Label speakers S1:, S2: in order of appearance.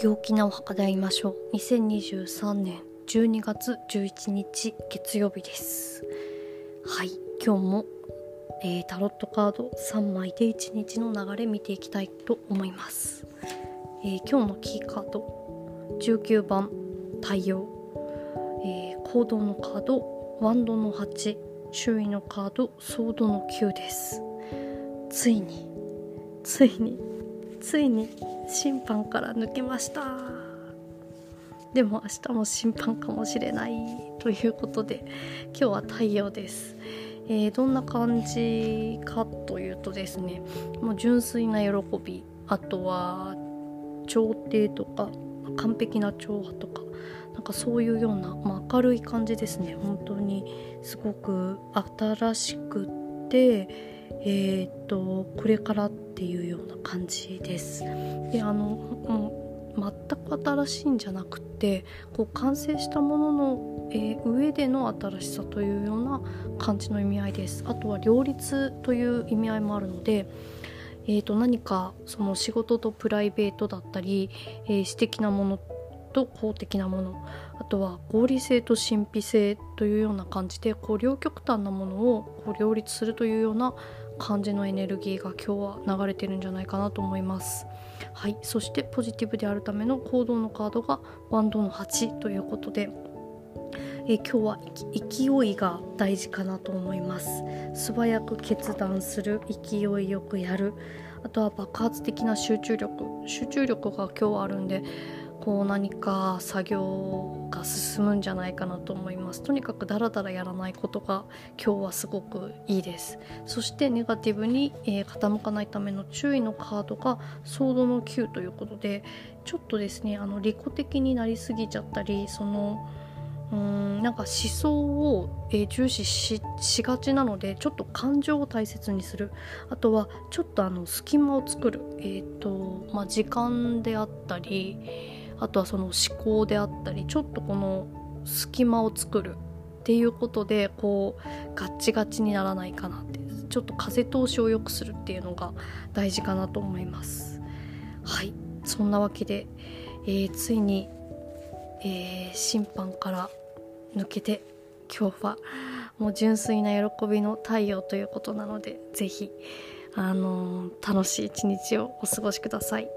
S1: 陽気なお墓で会いましょう。2023年12月11日月曜日です。はい今日も、えー、タロットカード3枚で1日の流れ見ていきたいと思います、えー、今日のキーカード19番太陽、えー、行動のカードワンドの8周囲のカードソードの9です。ついについについに審判から抜けました。でも明日も審判かもしれないということで今日は太陽です、えー、どんな感じかというとですねもう純粋な喜びあとは調停とか完璧な調和とかなんかそういうような、まあ、明るい感じですね。本当にすごく新しくってえーと、これからっていうような感じです。であのもう全く新しいんじゃなくてこう完成したものの、えー、上での新しさというような感じの意味合いです。あとは両立という意味合いもあるので、えー、と何かその仕事とプライベートだったり、えー、私的なものと公的なものあとは合理性と神秘性というような感じでこう両極端なものをこう両立するというような感じのエネルギーが今日は流れてるんじゃないかなと思います。はいそしてポジティブであるための行動のカードがワンドの8ということでえ今日は勢いが大事かなと思います。素早く決断する勢いよくやる。あとは爆発的な集中力集中力が今日はあるんでこう何か作業が進むんじゃないかなと思います。とにかくダラダラやらないことが今日はすごくいいです。そしてネガティブに、えー、傾かないための注意のカードがソードの9ということでちょっとですねあの利己的になりすぎちゃったりそのうんなんか思想を、えー、重視しがちなのでちょっと感情を大切にする。あとはちょっとあの隙間を作る、えーとまあ、時間であったりあとはその思考であったりちょっとこの隙間を作るっていうことでこうガッチガチにならないかなってちょっと風通しを良くするっていうのが大事かなと思いますはいそんなわけで、えー、ついに、えー、審判から抜けて今日はもう純粋な喜びの太陽ということなので是非あのー、楽しい一日をお過ごしください。